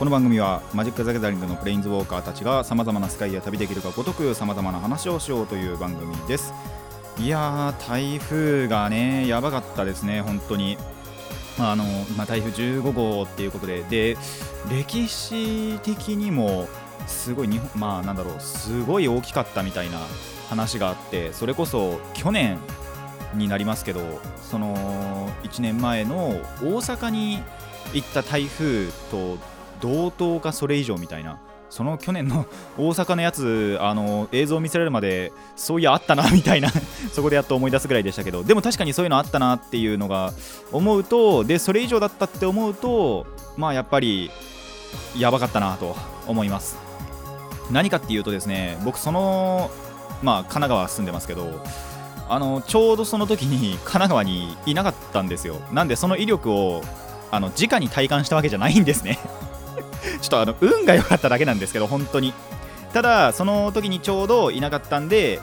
この番組はマジック・ザ・ギャザリングのプレインズウォーカーたちがさまざまな世界へ旅できるかごとくさまざまな話をしようという番組です。いやー台風がねやばかったですね本当に。あの、まあ、台風15号っていうことで。で歴史的にもすごい日本まあなんだろうすごい大きかったみたいな話があってそれこそ去年になりますけどその1年前の大阪に行った台風と同等かそれ以上みたいな。その去年の 大阪のやつあの映像を見せられるまでそういやあったなみたいな。そこでやっと思い出すぐらいでしたけど。でも確かにそういうのあったなっていうのが思うとでそれ以上だったって思うとまあやっぱりやばかったなと思います。何かっていうとですね僕そのまあ神奈川住んでますけどあのちょうどその時に 神奈川にいなかったんですよ。なんでその威力をあの直に体感したわけじゃないんですね。ちょっとあの運が良かっただけなんですけど本当に。ただその時にちょうどいなかったんで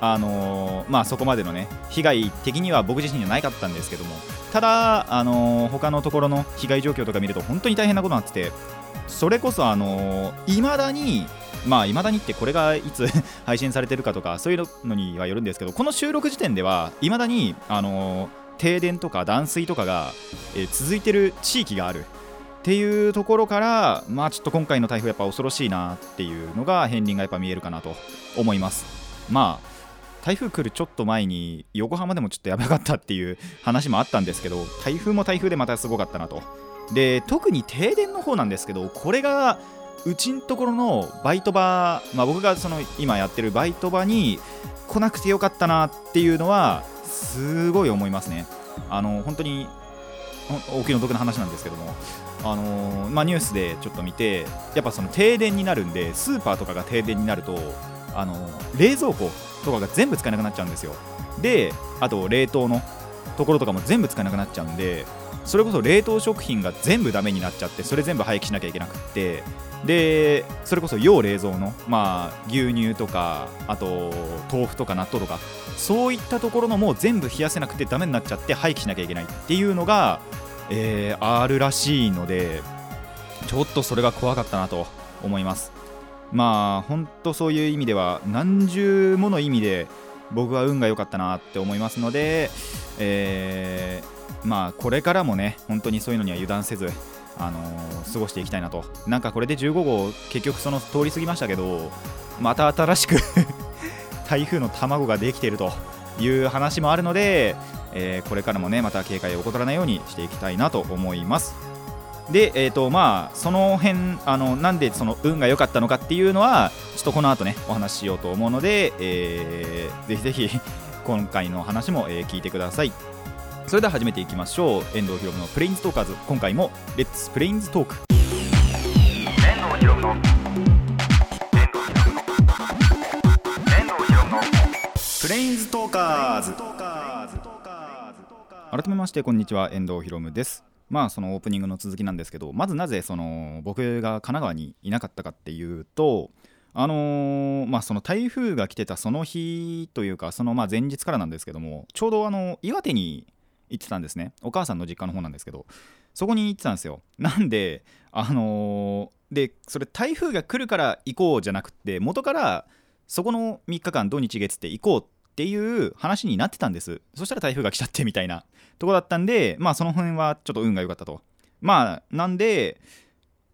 あのーまあそこまでのね被害的には僕自身にはなかったんですけどもただあのー他のところの被害状況とか見ると本当に大変なことになっててそれこそあのー、未だにまあ未だにってこれがいつ 配信されてるかとかそういうのにはよるんですけどこの収録時点では未だにあの停電とか断水とかが、えー続いてる地域がある。っていうところからまあちょっと今回の台風やっぱ恐ろしいなっていうのが片鱗がやっぱ見えるかなと思います。まあ台風来るちょっと前に横浜でもちょっとやばかったっていう話もあったんですけど台風も台風でまたすごかったなと。で特に停電の方なんですけどこれがうちんところのバイト場、まあ、僕がその今やってるバイト場に来なくてよかったなっていうのはすごい思いますね。あの本当にお気の毒な話なんですけども。あのーまあ、ニュースでちょっと見てやっぱその停電になるんでスーパーとかが停電になると、あのー冷蔵庫とかが全部使えなくなっちゃうんですよ。であと冷凍のところとかも全部使えなくなっちゃうんでそれこそ冷凍食品が全部ダメになっちゃってそれ全部廃棄しなきゃいけなくってでそれこそ要冷蔵の、まあ、牛乳とかあと豆腐とか納豆とかそういったところのもう全部冷やせなくてダメになっちゃって廃棄しなきゃいけないっていうのが、えーあるらしいのでちょっとそれが怖かったなと思います。まあ本当そういう意味では何重もの意味で僕は運が良かったなって思いますので、えーまあこれからもね本当にそういうのには油断せずあのー過ごしていきたいなと。なんかこれで15号結局その通り過ぎましたけどまた新しく 台風の卵ができているという話もあるので、えーこれからもねまた警戒を怠らないようにしていきたいなと思います。で、えーとまあ、その辺あのなんでその運が良かったのかっていうのはちょっとこの後ねお話ししようと思うので、えーぜひぜひ今回の話も、えー聞いてください。それでは始めていきましょう。遠藤ひろむのプレインズトーカーズ。今回もレッツプレインズトーク遠藤ひろむの。プレインズトーカーズ。改めましてこんにちは。遠藤ひろむです。まあそのオープニングの続きなんですけどまずなぜその僕が神奈川にいなかったかっていうとあのーまあその台風が来てたその日というかそのまあ前日からなんですけどもちょうどあの岩手に行ってたんですね。お母さんの実家の方なんですけどそこに行ってたんですよ。なんであのーでそれ台風が来るから行こうじゃなくて元からそこの3日間土日月って行こうっっていう話になってたんです。そしたら台風が来ちゃってみたいな。とこだったんでまあその辺はちょっと運が良かったと。まあなんで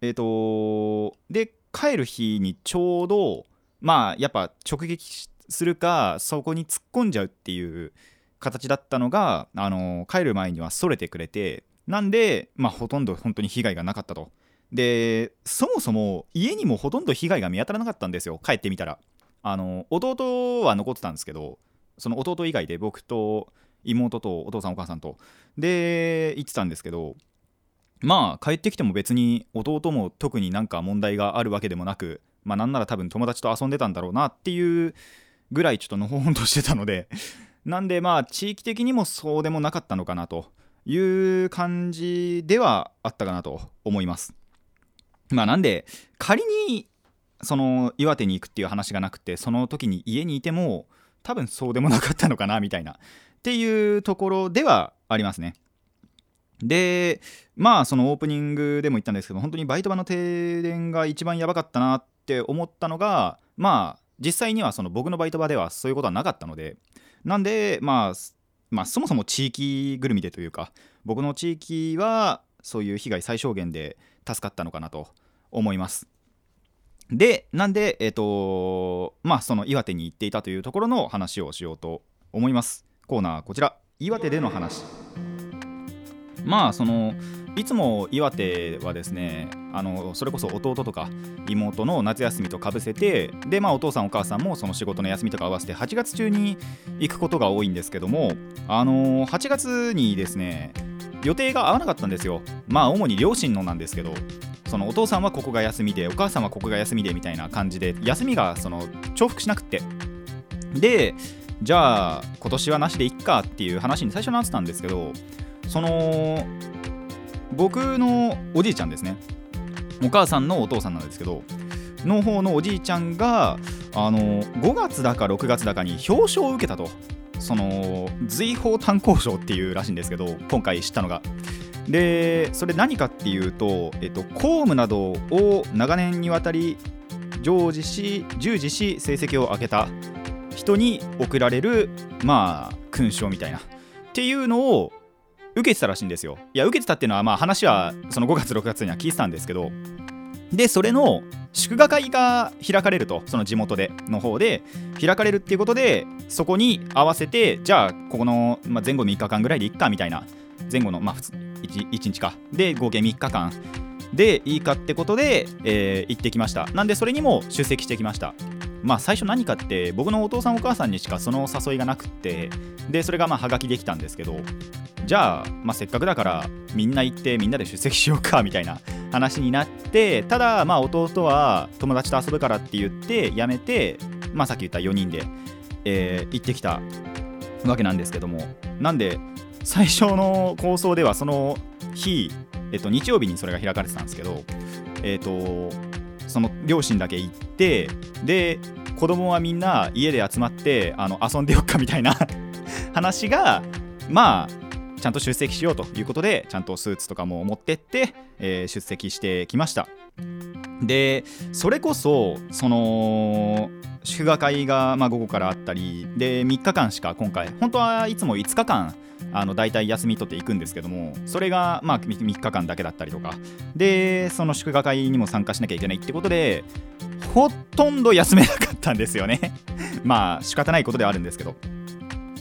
えっ、とで帰る日にちょうどまあやっぱ直撃するかそこに突っ込んじゃうっていう形だったのがあの帰る前にはそれてくれて。なんでまあほとんど本当に被害がなかったと。でそもそも家にもほとんど被害が見当たらなかったんですよ。帰ってみたら。あの弟は残ってたんですけどその弟以外で僕と妹とお父さんお母さんとで行ってたんですけどまあ帰ってきても別に弟も特になんか問題があるわけでもなくまあなんなら多分友達と遊んでたんだろうなっていうぐらいちょっとのほほんとしてたのでなんでまあ地域的にもそうでもなかったのかなという感じではあったかなと思います。まあなんで仮にその岩手に行くっていう話がなくてその時に家にいても多分そうでもなかったのかなみたいな。っていうところではありますね。でまあそのオープニングでも言ったんですけど本当にバイト場の停電が一番やばかったなって思ったのがまあ実際にはその僕のバイト場ではそういうことはなかったので。なんでまあまあそもそも地域ぐるみでというか僕の地域はそういう被害最小限で助かったのかなと思います。でなんでえっ、とまあその岩手に行っていたというところの話をしようと思います。コーナーこちら。岩手での話。まあそのいつも岩手はですねあのそれこそ弟とか妹の夏休みとかぶせてでまあお父さんお母さんもその仕事の休みとか合わせて8月中に行くことが多いんですけどもあの8月にですね予定が合わなかったんですよ。まあ主に両親のなんですけど。そのお父さんはここが休みでお母さんはここが休みでみたいな感じで休みがその重複しなくて。でじゃあ今年はなしでいっかっていう話に最初なってたんですけどその僕のおじいちゃんですね。お母さんのお父さんなんですけどの方のおじいちゃんがあの5月だか6月だかに表彰を受けたと。その随宝炭鉱賞っていうらしいんですけど今回知ったのが。でそれ何かっていうと、えっと、公務などを長年にわたり常時し従事し成績を上げた人に贈られるまあ勲章みたいな。っていうのを受けてたらしいんですよ。いや受けてたっていうのはまあ話はその5月6月には聞いてたんですけど。でそれの祝賀会が開かれるとその地元での方で。開かれるっていうことでそこに合わせてじゃあここの、まあ、前後3日間ぐらいでいっかみたいな。前後の、まあ、1, 1日か。で合計3日間。でいいかってことで、えー行ってきました。なんでそれにも出席してきました。まあ最初何かって僕のお父さんお母さんにしかその誘いがなくってでそれがまあはがきできたんですけどじゃあ、まあ、せっかくだからみんな行ってみんなで出席しようかみたいな話になってただまあ弟は友達と遊ぶからって言ってやめて、まあ、さっき言った4人で、えー行ってきたわけなんですけどもなんで最初の構想ではその日、えっと、日曜日にそれが開かれてたんですけどえっとその両親だけ行ってで子供はみんな家で集まってあの遊んでよっかみたいな 話がまあちゃんと出席しようということでちゃんとスーツとかも持ってって、えー出席してきました。でそれこそその祝賀会がまあ午後からあったりで3日間しか今回本当はいつも5日間あの大体休み取っていくんですけどもそれがまあ3日間だけだったりとか。でその祝賀会にも参加しなきゃいけないってことでほとんど休めなかったんですよね。まあ仕方ないことではあるんですけど。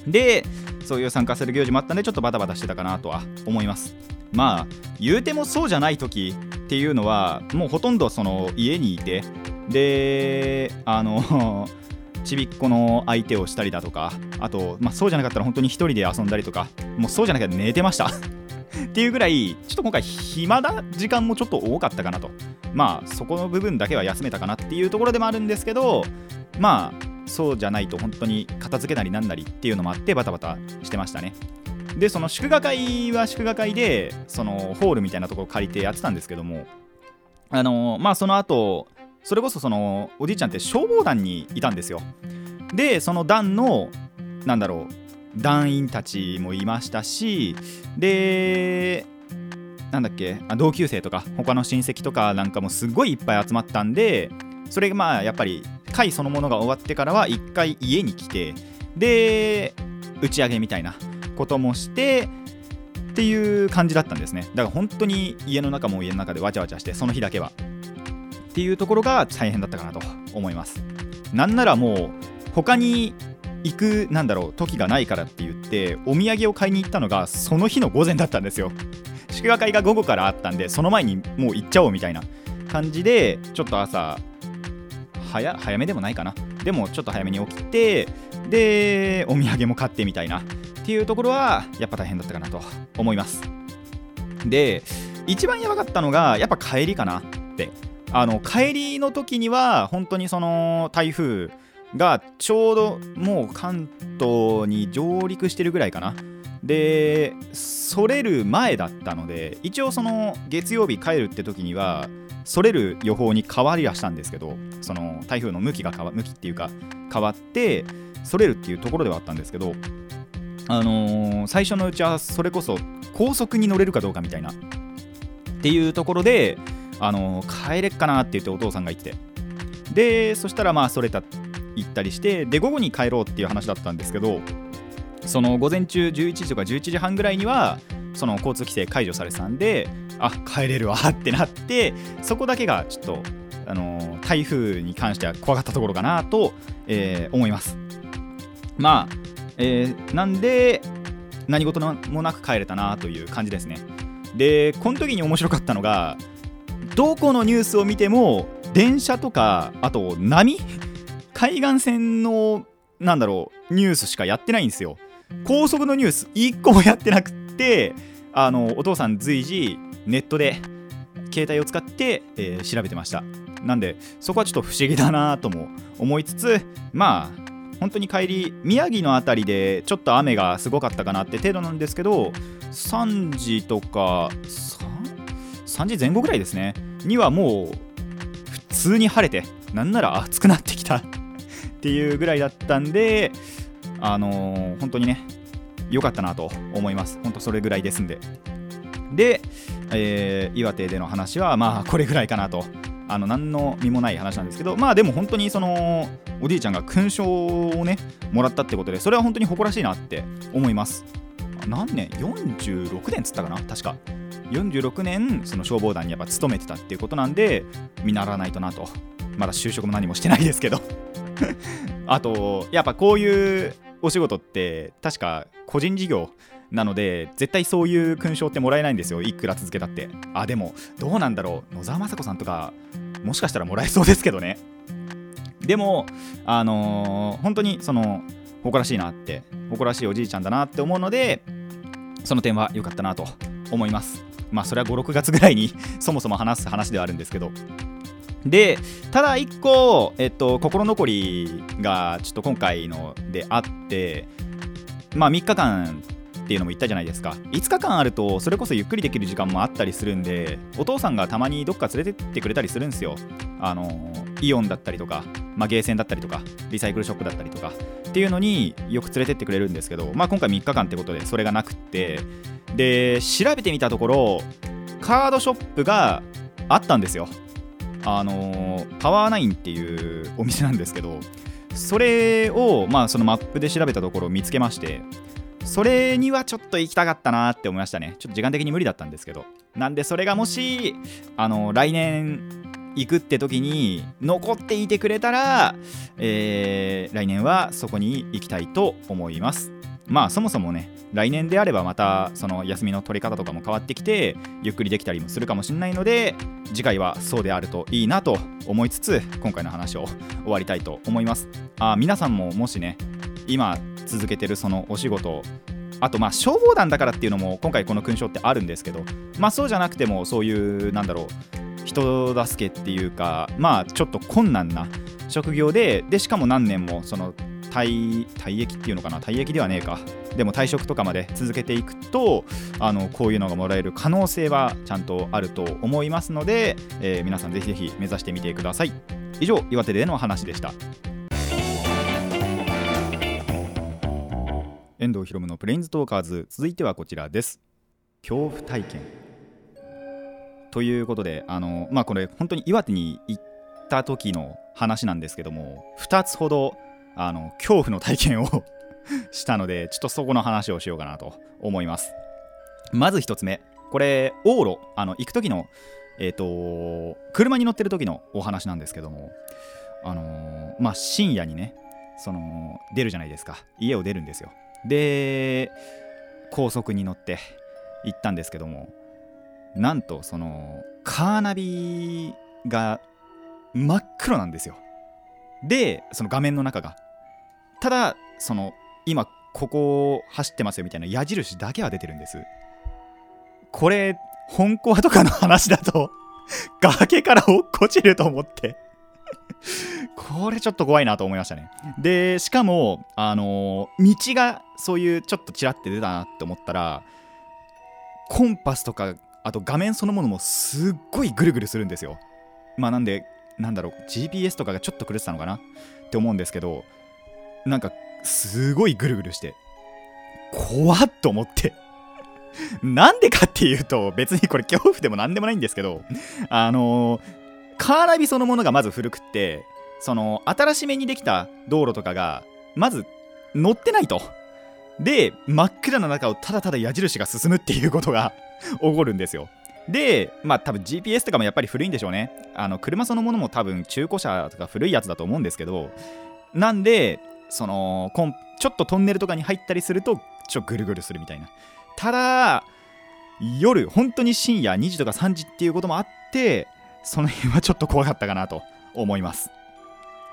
でそういう参加する行事もあったんでちょっとバタバタしてたかなとは思います。まあ言うてもそうじゃない時っていうのはもうほとんどその家にいて。であのちびっこの相手をしたりだとかあと、まあ、そうじゃなかったら本当に一人で遊んだりとかもうそうじゃなきゃ寝てました。っていうぐらいちょっと今回暇な時間もちょっと多かったかなと。まあそこの部分だけは休めたかなっていうところでもあるんですけどまあそうじゃないと本当に片付けなりなんなりっていうのもあってバタバタしてましたね。でその祝賀会は祝賀会でそのホールみたいなところ借りてやってたんですけどもあのまあその後それこそそのおじいちゃんって消防団にいたんですよ。でその団のなんだろう団員たちもいましたしでなんだっけ同級生とか他の親戚とかなんかもすごいいっぱい集まったんでそれがまあやっぱり会そのものが終わってからは一回家に来てで打ち上げみたいなこともしてっていう感じだったんですね。だから本当に家の中も家の中でわちゃわちゃしてその日だけは。っていうところが大変だったかなと思います。なんならもう他に行くなんだろう時がないからって言ってお土産を買いに行ったのがその日の午前だったんですよ。祝賀会が午後からあったんでその前にもう行っちゃおうみたいな感じでちょっと朝早早めでもないかな。でもちょっと早めに起きてでお土産も買ってみたいなっていうところはやっぱ大変だったかなと思います。で一番やばかったのがやっぱ帰りかなってあの帰りの時には本当にその台風がちょうどもう関東に上陸してるぐらいかな。でそれる前だったので一応その月曜日帰るって時にはそれる予報に変わりはしたんですけどその台風の向きが変わ向きっていうか変わってそれるっていうところではあったんですけどあのー最初のうちはそれこそ高速に乗れるかどうかみたいな。っていうところで、あの帰れっかなって言ってお父さんが言って。でそしたらまあそれた行ったりしてで午後に帰ろうっていう話だったんですけどその午前中11時とか11時半ぐらいにはその交通規制解除されてたんであ帰れるわってなってそこだけがちょっと、あの台風に関しては怖かったところかなと、えー思います。まあ、えーなんで何事もなく帰れたなという感じですね。でこの時に面白かったのがどこのニュースを見ても電車とかあと波？海岸線のなんだろうニュースしかやってないんですよ。高速のニュース1個もやってなくってあのお父さん随時ネットで携帯を使って、えー調べてました。なんでそこはちょっと不思議だなとも思いつつまあ本当に帰り宮城の辺りでちょっと雨がすごかったかなって程度なんですけど3時とか 3, 3時前後ぐらいですね。にはもう普通に晴れてなんなら暑くなってきた。っていうぐらいだったんであのー本当にね良かったなと思います。本当それぐらいですんで。で、えー岩手での話はまあこれぐらいかなと。あの何の身もない話なんですけどまあでも本当にそのおじいちゃんが勲章をねもらったってことでそれは本当に誇らしいなって思います。何年 ?46 年っつったかな？確か。46年その消防団にやっぱ勤めてたっていうことなんで見習わないとなと。まだ就職も何もしてないですけど。あとやっぱこういうお仕事って確か個人事業なので絶対そういう勲章ってもらえないんですよ。いくら続けたって。あでもどうなんだろう。野沢雅子さんとかもしかしたらもらえそうですけどね。でもあのー本当にその誇らしいなって誇らしいおじいちゃんだなって思うのでその点は良かったなと思います。まあそれは56月ぐらいに そもそも話す話ではあるんですけど。でただ一個、えっと、心残りがちょっと今回のであってまあ3日間っていうのも言ったじゃないですか。5日間あるとそれこそゆっくりできる時間もあったりするんでお父さんがたまにどっか連れてってくれたりするんですよ。あのイオンだったりとか、まあ、ゲーセンだったりとかリサイクルショップだったりとかっていうのによく連れてってくれるんですけど、まあ、今回3日間ってことでそれがなくってで調べてみたところカードショップがあったんですよ。あのパワーナインっていうお店なんですけどそれをまあそのマップで調べたところを見つけましてそれにはちょっと行きたかったなって思いましたね。ちょっと時間的に無理だったんですけど。なんでそれがもしあの来年行くって時に残っていてくれたら、えー来年はそこに行きたいと思います。まあそもそもね来年であればまたその休みの取り方とかも変わってきてゆっくりできたりもするかもしれないので次回はそうであるといいなと思いつつ今回の話を終わりたいと思います。あ皆さんももしね今続けてるそのお仕事あとまあ消防団だからっていうのも今回この勲章ってあるんですけどまあそうじゃなくてもそういうなんだろう人助けっていうかまあちょっと困難な職業ででしかも何年もその退退役っていうのかな？退役ではねえか。でも退職とかまで続けていくとあのこういうのがもらえる可能性はちゃんとあると思いますので、えー皆さんぜひぜひ目指してみてください。以上岩手での話でした。遠藤ひろむのプレインズトーカーズ。続いてはこちらです。恐怖体験。ということであのまあこれ本当に岩手に行った時の話なんですけども2つほどあの恐怖の体験を したのでちょっとそこの話をしようかなと思います。まず1つ目。これ往路。あの行く時のえっ、と車に乗ってる時のお話なんですけども。あのまあ深夜にねその出るじゃないですか。家を出るんですよ。で高速に乗って行ったんですけども。なんとそのカーナビが真っ黒なんですよ。でその画面の中が。ただその今ここを走ってますよみたいな矢印だけは出てるんです。これ本コアとかの話だと崖から落っこちると思って。これちょっと怖いなと思いましたね。でしかもあの道がそういうちょっとちらって出たなって思ったらコンパスとかあと画面そのものもすっごいぐるぐるするんですよ。まあなんでなんだろう GPS とかがちょっと狂ってたのかなって思うんですけどなんかすごいぐるぐるして怖っと思って。なんでかっていうと別にこれ恐怖でも何でもないんですけどあのー、カーナビそのものがまず古くってその新しめにできた道路とかがまず乗ってないと。で真っ暗な中をただただ矢印が進むっていうことが 起こるんですよ。でまあ多分 GPS とかもやっぱり古いんでしょうね。あの車そのものも多分中古車とか古いやつだと思うんですけどなんでそのコンちょっとトンネルとかに入ったりするとちょっとぐるぐるするみたいな。ただ夜本当に深夜2時とか3時っていうこともあってその辺はちょっと怖かったかなと思います。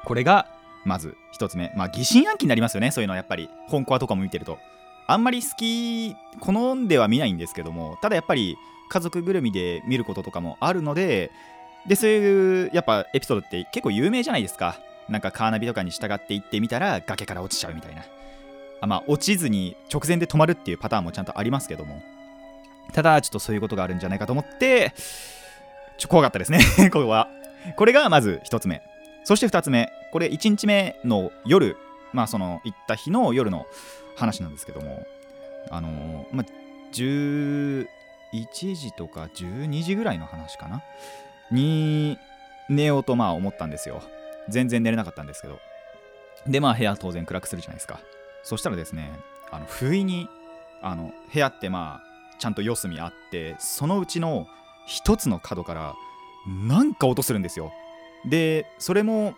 これがまず1つ目。まあ疑心暗鬼になりますよねそういうのはやっぱり。本コアとかも見てると。あんまり好き好んでは見ないんですけどもただやっぱり家族ぐるみで見ることとかもあるのででそういうやっぱエピソードって結構有名じゃないですか。なんかカーナビとかに従って行ってみたら崖から落ちちゃうみたいな。あまあ落ちずに直前で止まるっていうパターンもちゃんとありますけども。ただちょっとそういうことがあるんじゃないかと思ってちょ怖かったですね。これは。これがまず1つ目。そして2つ目。これ1日目の夜。まあその行った日の夜の話なんですけども。あの、まあ11時とか12時ぐらいの話かな？に寝ようとまあ思ったんですよ。全然寝れなかったんですけど。でまあ部屋当然暗くするじゃないですか。そしたらですねあの不意にあの部屋ってまあちゃんと四隅あってそのうちの一つの角からなんか音するんですよ。でそれも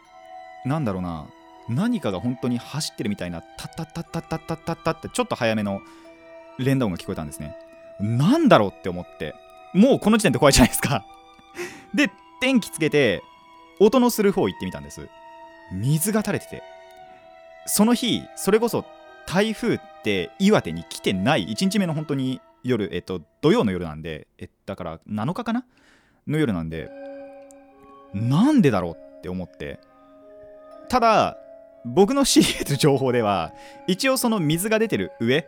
なんだろうな何かが本当に走ってるみたいなタッタッタッタッタッタッタッタってちょっと早めの連打音が聞こえたんですねなんだろうって思ってもうこの時点で怖いじゃないですかで電気つけて音のする方行ってみたんです。水が垂れてて。その日それこそ台風って岩手に来てない1日目の本当に夜えっと土曜の夜なんでえだから7日かな？の夜なんでなんでだろうって思って。ただ僕の知り得る情報では一応その水が出てる上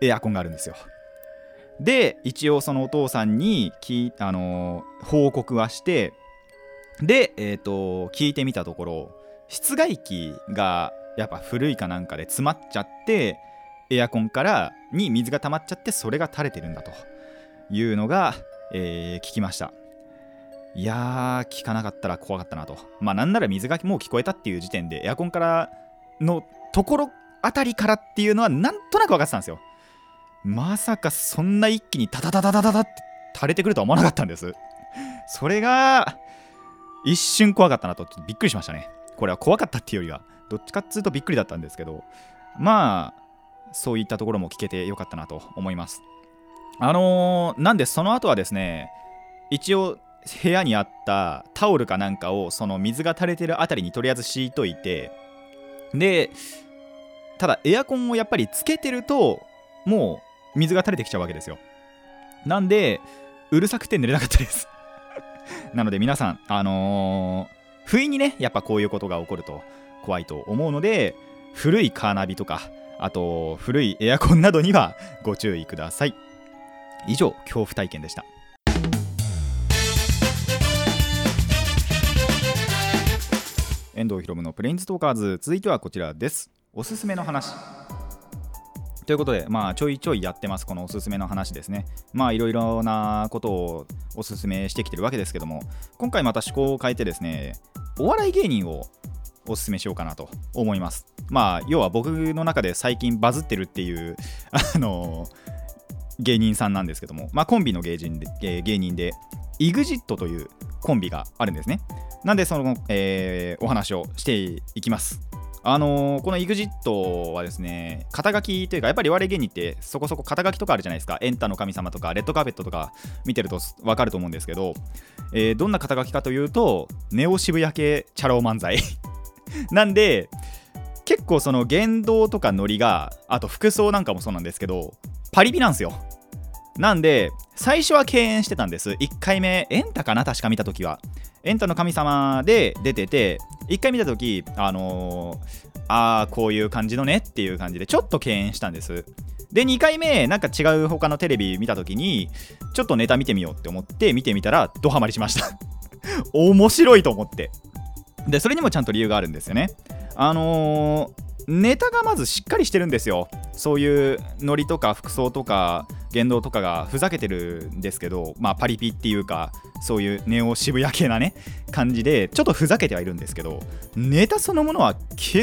エアコンがあるんですよ。で一応そのお父さんにき、あのー、報告はしてで、えーと、聞いてみたところ室外機がやっぱ古いかなんかで詰まっちゃってエアコンからに水が溜まっちゃってそれが垂れてるんだというのが、えー、聞きました。いやー聞かなかったら怖かったなと。まあなんなら水がもう聞こえたっていう時点でエアコンからのところあたりからっていうのはなんとなく分かってたんですよ。まさかそんな一気にタタタタタタタって垂れてくるとは思わなかったんです。それが一瞬怖かったなと。ちょっとびっくりしましたね。これは怖かったっていうよりはどっちかっつうとびっくりだったんですけどまあそういったところも聞けてよかったなと思います。あのー、なんでその後はですね一応部屋にあったタオルかなんかをその水が垂れてるあたりにとりあえず敷いといてでただエアコンをやっぱりつけてるともう水が垂れてきちゃうわけですよ。なんでうるさくて寝れなかったです。なので皆さんあのー、不意にねやっぱこういうことが起こると怖いと思うので古いカーナビとかあと古いエアコンなどにはご注意ください。以上恐怖体験でした。遠藤ひろむのプレインズトーカーズ続いてはこちらです。おすすめの話。ということで、まあ、ちょいちょいやってます、このおすすめの話ですね。まあ、いろいろなことをおすすめしてきてるわけですけども、今回また趣向を変えてですね、お笑い芸人をおすすめしようかなと思います。まあ、要は僕の中で最近バズってるっていう、あの芸人さんなんですけども、まあ、コンビの芸人で芸人で EXIT というコンビがあるんですね。なんで、その、えー、お話をしていきます。あのー、この EXIT はですね、肩書きというか、やっぱり我々芸人ってそこそこ肩書きとかあるじゃないですか。エンタの神様とか、レッドカーペットとか見てるとわかると思うんですけど、えー、どんな肩書きかというと、ネオ渋谷系チャラ男漫才。なんで、結構その言動とかノリが、あと服装なんかもそうなんですけど、パリピなんですよ。なんで、最初は敬遠してたんです。1回目、エンタかな？確か見たときは。エンタの神様で出てて、1回見た時あのーああこういう感じのねっていう感じでちょっと敬遠したんです。で2回目なんか違う他のテレビ見た時にちょっとネタ見てみようって思って見てみたらドハマりしました。面白いと思って。でそれにもちゃんと理由があるんですよね。あのーネタがまずしっかりしてるんですよ。そういうノリとか服装とか言動とかがふざけてるんですけどまあパリピっていうかそういうネオ渋谷系なね感じでちょっとふざけてはいるんですけどネタそのものは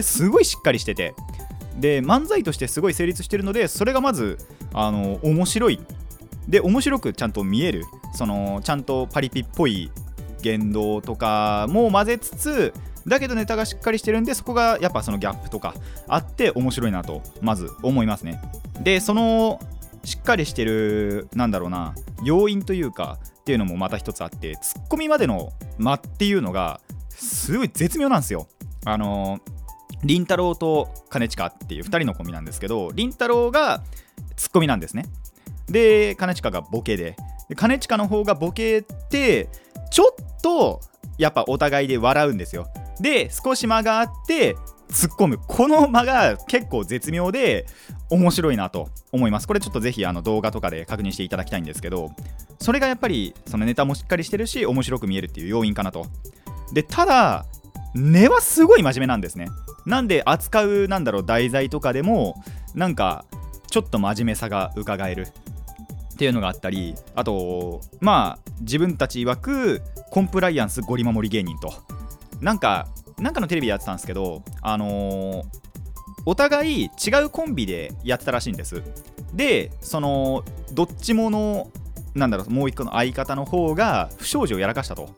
すごいしっかりしててで漫才としてすごい成立してるのでそれがまずあの面白い。で面白くちゃんと見える。そのちゃんとパリピっぽい言動とかも混ぜつつだけどネタがしっかりしてるんでそこがやっぱそのギャップとかあって面白いなとまず思いますね。でそのしっかりしてるなんだろうな要因というかっていうのもまた一つあってツッコミまでの間っていうのがすごい絶妙なんですよ。あのりんたろーと兼近っていう2人のコンビなんですけどりんたろーがツッコミなんですね。で兼近がボケでで兼近の方がボケってちょっとやっぱお互いで笑うんですよ。で少し間があって突っ込む。この間が結構絶妙で面白いなと思います。これちょっとぜひあの動画とかで確認していただきたいんですけどそれがやっぱりそのネタもしっかりしてるし面白く見えるっていう要因かなと。でただ根はすごい真面目なんですね。なんで扱うなんだろう題材とかでもなんかちょっと真面目さが伺える。っていうのがあったりあとまあ自分たち曰くコンプライアンスゴリ守り芸人と。なんかなんかのテレビでやってたんですけどあのーお互い違うコンビでやってたらしいんです。でそのどっちものなんだろうもう一個の相方の方が不祥事をやらかしたと。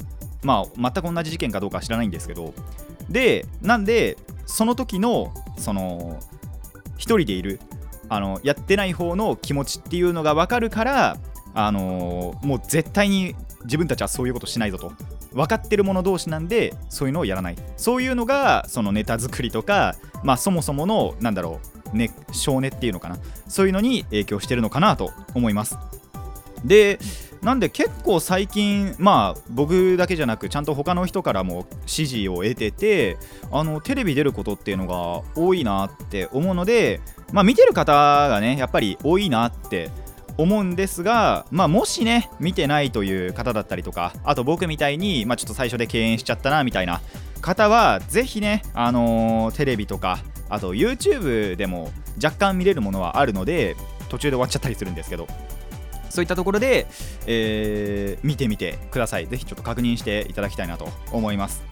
まあ全く同じ事件かどうかは知らないんですけど。でなんでその時のその一人でいるあのやってない方の気持ちっていうのが分かるからあのーもう絶対に自分たちはそういうことしないぞと。分かってる者同士なんでそういうのをやらない。そういうのがそのネタ作りとかまあそもそものなんだろうね少年っていうのかな。そういうのに影響してるのかなと思います。でなんで結構最近まあ僕だけじゃなくちゃんと他の人からも支持を得ててあのテレビ出ることっていうのが多いなって思うのでまあ見てる方がねやっぱり多いなって思うんですが、まあ、もしね見てないという方だったりとかあと僕みたいに、まあ、ちょっと最初で敬遠しちゃったなみたいな方はぜひね、あのーテレビとかあと YouTube でも若干見れるものはあるので途中で終わっちゃったりするんですけどそういったところで、えー見てみてください。ぜひちょっと確認していただきたいなと思います。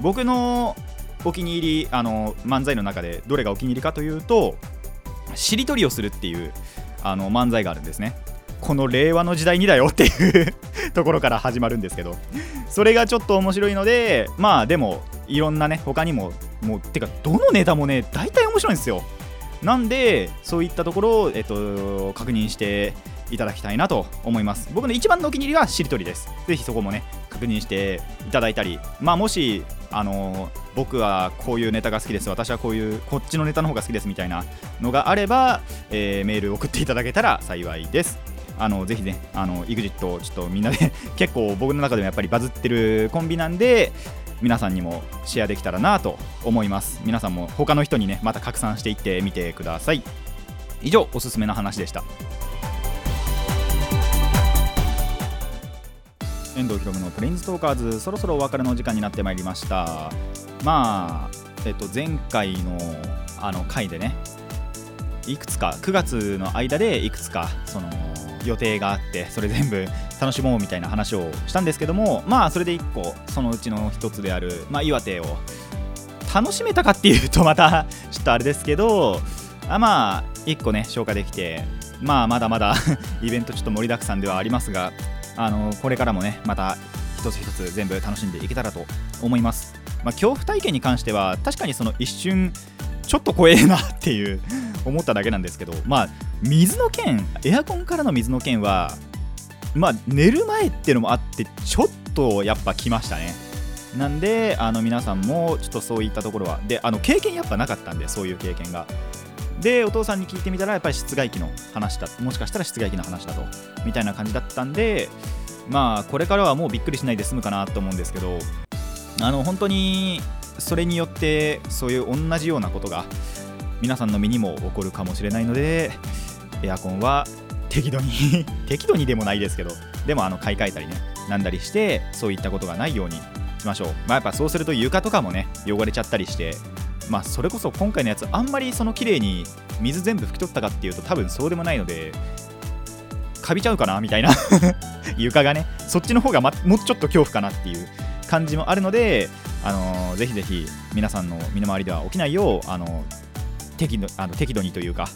僕のお気に入りあの漫才の中でどれがお気に入りかというとしりとりをするっていうあの漫才があるんですね。この令和の時代にだよっていうところから始まるんですけど。それがちょっと面白いのでまあでもいろんなね他にももうてかどのネタもね大体面白いんですよ。なんでそういったところを、えっと、確認していただきたいなと思います。僕の一番のお気に入りはしりとりです。ぜひそこもね確認していただいたり。まあもしあの僕はこういうネタが好きです。私はこういうこっちのネタの方が好きですみたいなのがあれば、えーメール送っていただけたら幸いです。あのぜひね、あの EXIT ちょっとみんなで 結構僕の中でもやっぱりバズってるコンビなんで皆さんにもシェアできたらなと思います。皆さんも他の人にねまた拡散していってみてください。以上おすすめの話でした。遠藤ひろむのプレインズトーカーズそろそろお別れの時間になってまいりました。まあえっと前回のあの回でねいくつか9月の間でいくつかその予定があってそれ全部楽しもうみたいな話をしたんですけどもまあそれで1個そのうちの1つである、まあ、岩手を楽しめたかっていうとまたちょっとあれですけどあまあ1個ね消化できてまあまだまだイベントちょっと盛りだくさんではありますがあのこれからもねまた一つ一つ全部楽しんでいけたらと思います、まあ、恐怖体験に関しては確かにその一瞬ちょっと怖えなっていう 思っただけなんですけどまあ水の剣エアコンからの水の剣はまあ寝る前っていうのもあってちょっとやっぱ来ましたね。なんであの皆さんもちょっとそういったところはであの経験やっぱなかったんでそういう経験が。でお父さんに聞いてみたらやっぱり室外機の話だもしかしたら室外機の話だとみたいな感じだったんでまあこれからはもうびっくりしないで済むかなと思うんですけどあの本当にそれによってそういう同じようなことが皆さんの身にも起こるかもしれないのでエアコンは適度に 適度にでもないですけどでもあの買い替えたりねなんだりしてそういったことがないようにしましょう、まあ、やっぱそうすると床とかもね汚れちゃったりしてまあそれこそ今回のやつあんまりその綺麗に水全部拭き取ったかっていうと多分そうでもないのでカビちゃうかなみたいな。床がねそっちの方が、ま、もうちょっと恐怖かなっていう。感じもあるので、あのーぜひぜひ皆さんの身の回りでは起きないよう、あのー適度あの適度にというか、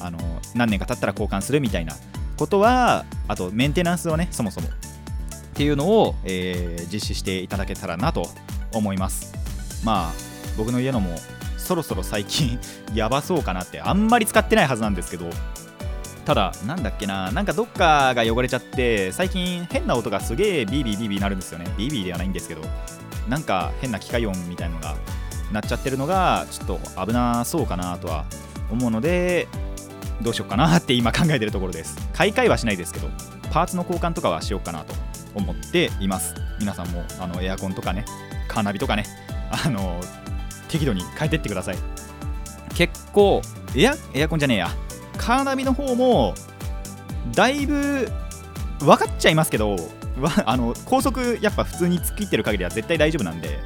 あのー何年か経ったら交換するみたいなことはあとメンテナンスをねそもそもっていうのを、えー実施していただけたらなと思います。まあ僕の家のもそろそろ最近 やばそうかなってあんまり使ってないはずなんですけどただなんだっけななんかどっかが汚れちゃって最近変な音がすげえビービービービーなるんですよね。ビービーではないんですけどなんか変な機械音みたいのがなっちゃってるのがちょっと危なそうかなとは思うのでどうしようかなって今考えてるところです。買い替えはしないですけどパーツの交換とかはしようかなと思っています。皆さんもあのエアコンとかねカーナビとかねあの適度に変えてってください。結構エアエアコンじゃねえや。カーナビの方もだいぶ分かっちゃいますけど あの高速やっぱ普通に突っ切ってる限りは絶対大丈夫なんで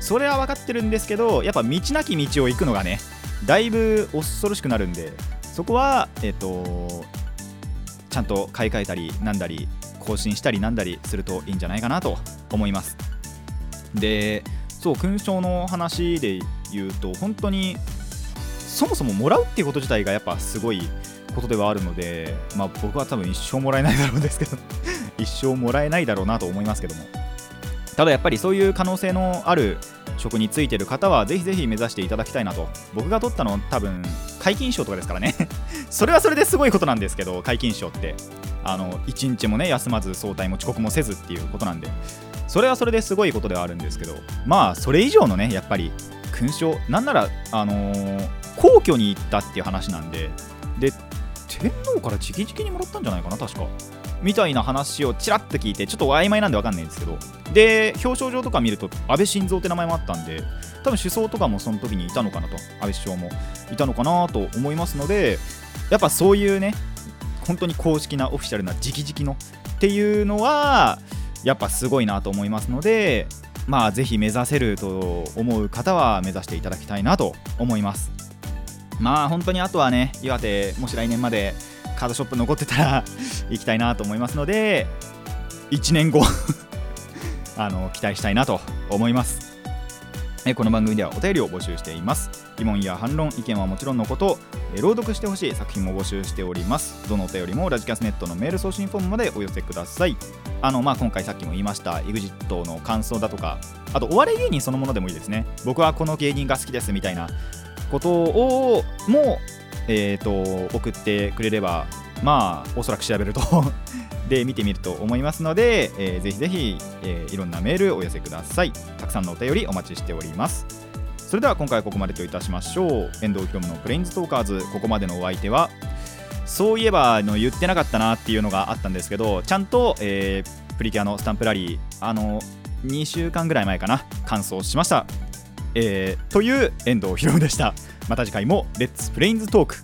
それは分かってるんですけどやっぱ道なき道を行くのがねだいぶ恐ろしくなるんでそこはえっ、とちゃんと買い替えたりなんだり更新したりなんだりするといいんじゃないかなと思います。でそう勲章の話で言うと本当にそもそももらうっていうこと自体がやっぱすごいことではあるので、まあ、僕は多分一生もらえないだろうですけど 一生もらえないだろうなと思いますけども。ただやっぱりそういう可能性のある職についてる方はぜひぜひ目指していただきたいなと。僕が取ったの多分皆勤賞とかですからね。それはそれですごいことなんですけど皆勤賞って。あの1日もね休まず早退も遅刻もせずっていうことなんで。それはそれですごいことではあるんですけど。まあそれ以上のねやっぱり勲章なんならあのー皇居に行ったっていう話なんでで天皇から直々にもらったんじゃないかな確か。みたいな話をちらっと聞いてちょっと曖昧なんで分かんないんですけど。で表彰状とか見ると安倍晋三って名前もあったんで多分首相とかもその時にいたのかなと。安倍首相もいたのかなと思いますのでやっぱそういうね本当に公式なオフィシャルな直々のっていうのはやっぱすごいなと思いますのでまあぜひ目指せると思う方は目指していただきたいなと思います。まあ本当にあとはね岩手もし来年までカードショップ残ってたら 行きたいなと思いますので1年後 あの期待したいなと思います。えこの番組ではお便りを募集しています。疑問や反論意見はもちろんのことえ朗読してほしい作品も募集しております。どのお便りもラジキャスネットのメール送信フォームまでお寄せください。あのまあ今回さっきも言いました EXIT の感想だとかあとお笑い芸人そのものでもいいですね。僕はこの芸人が好きですみたいなことをも、えー、と送ってくれればまあおそらく調べると で見てみると思いますので、えーぜひぜひ、えーいろんなメールお寄せください。たくさんのお便りお待ちしております。それでは今回はここまでといたしましょう。遠藤ひろむのプレインズトーカーズ。ここまでのお相手はそういえばあの言ってなかったなっていうのがあったんですけどちゃんと、えープリキュアのスタンプラリーあの2週間ぐらい前かな完走しました、えーという遠藤博でした。また次回もレッツプレインズトーク